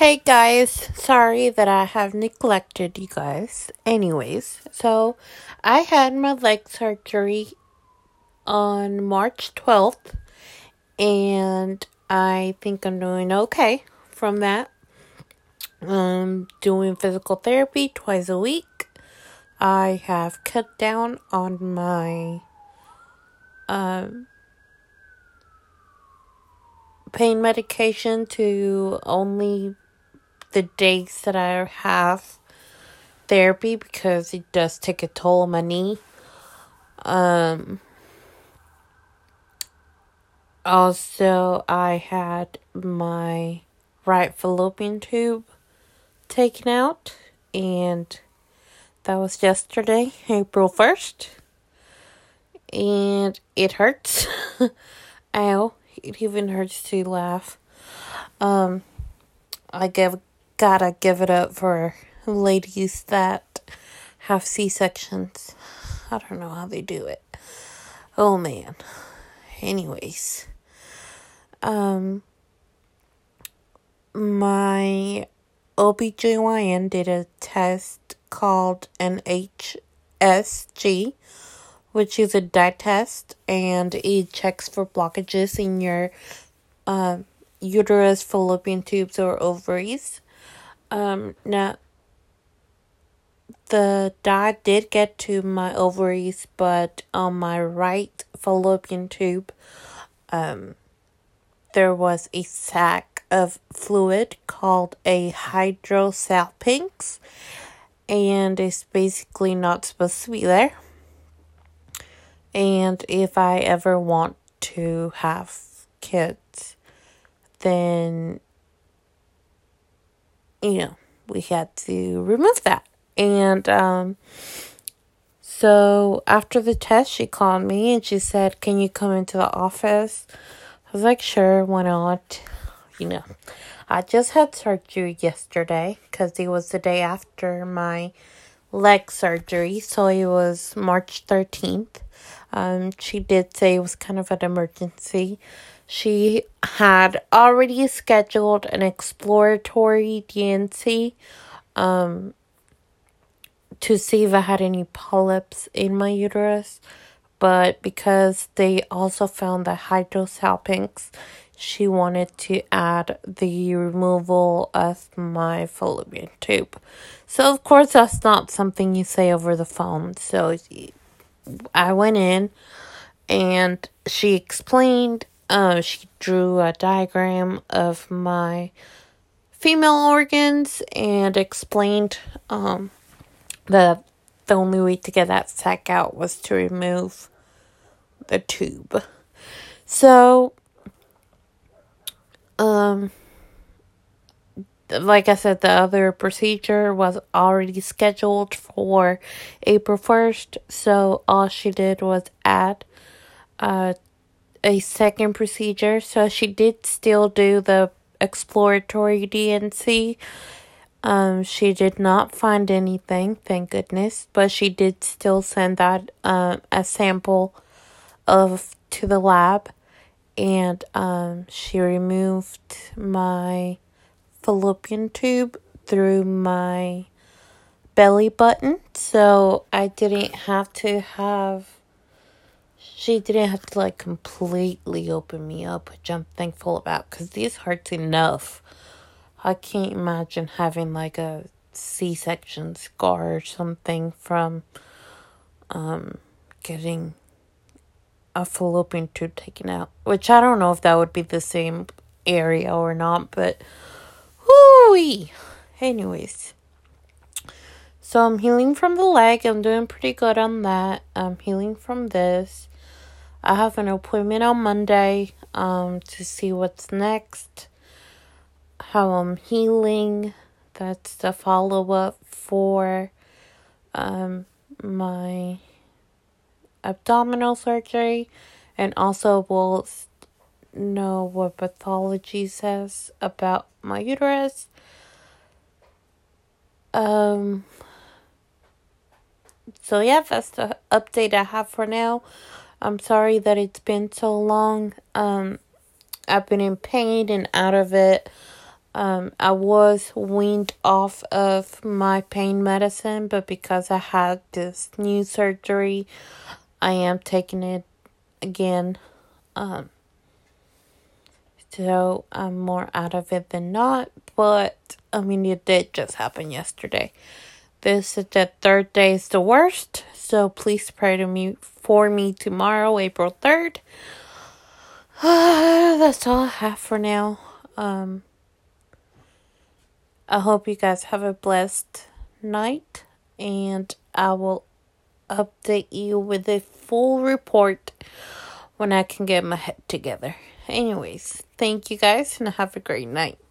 Hey guys, sorry that I have neglected you guys. Anyways, so I had my leg surgery on March 12th, and I think I'm doing okay from that. I'm doing physical therapy twice a week. I have cut down on my um pain medication to only the days that I have therapy because it does take a toll on my knee. Um also I had my right fallopian tube taken out and that was yesterday, April 1st. And it hurts. Ow. It even hurts to laugh. Um, I give, gotta give it up for ladies that have C sections. I don't know how they do it. Oh man. Anyways, um, my OBGYN did a test called an HSG, which is a dye test, and it checks for blockages in your uh, uterus, fallopian tubes, or ovaries. Um, now, the dye did get to my ovaries, but on my right fallopian tube, um, there was a sac of fluid called a hydrosalpinx, and it's basically not supposed to be there. And if I ever want to have kids, then, you know, we had to remove that. And, um, so after the test, she called me and she said, Can you come into the office? I was like, Sure, why not? You know, I just had surgery yesterday because it was the day after my leg surgery. So it was March 13th. Um, she did say it was kind of an emergency. She had already scheduled an exploratory D&C um, to see if I had any polyps in my uterus. But because they also found the hydrosalpinx, she wanted to add the removal of my fallopian tube. So, of course, that's not something you say over the phone. So, I went in and she explained, uh, she drew a diagram of my female organs and explained um, that the only way to get that sac out was to remove the tube. So, um, like I said, the other procedure was already scheduled for April 1st, so all she did was add uh, a second procedure. So she did still do the exploratory D&C. Um, she did not find anything, thank goodness, but she did still send that uh, a sample of to the lab, and um, she removed my fallopian tube through my belly button, so I didn't have to have. She didn't have to like completely open me up, which I'm thankful about because these hurts enough. I can't imagine having like a C section scar or something from um, getting a fallopian tube taken out, which I don't know if that would be the same area or not, but Whoo! Anyways. So I'm healing from the leg. I'm doing pretty good on that. I'm healing from this. I have an appointment on Monday um to see what's next. How I'm healing. That's the follow up for um my abdominal surgery and also we'll know what pathology says about my uterus. Um, so, yeah, that's the update I have for now. I'm sorry that it's been so long. Um, I've been in pain and out of it. Um, I was weaned off of my pain medicine, but because I had this new surgery, I am taking it again. Um, so I'm more out of it than not, but I mean, it did just happen yesterday. This is the third day is the worst, so please pray to me for me tomorrow, April 3rd. Uh, that's all I have for now. Um, I hope you guys have a blessed night, and I will update you with a full report when I can get my head together. Anyways, thank you guys, and have a great night.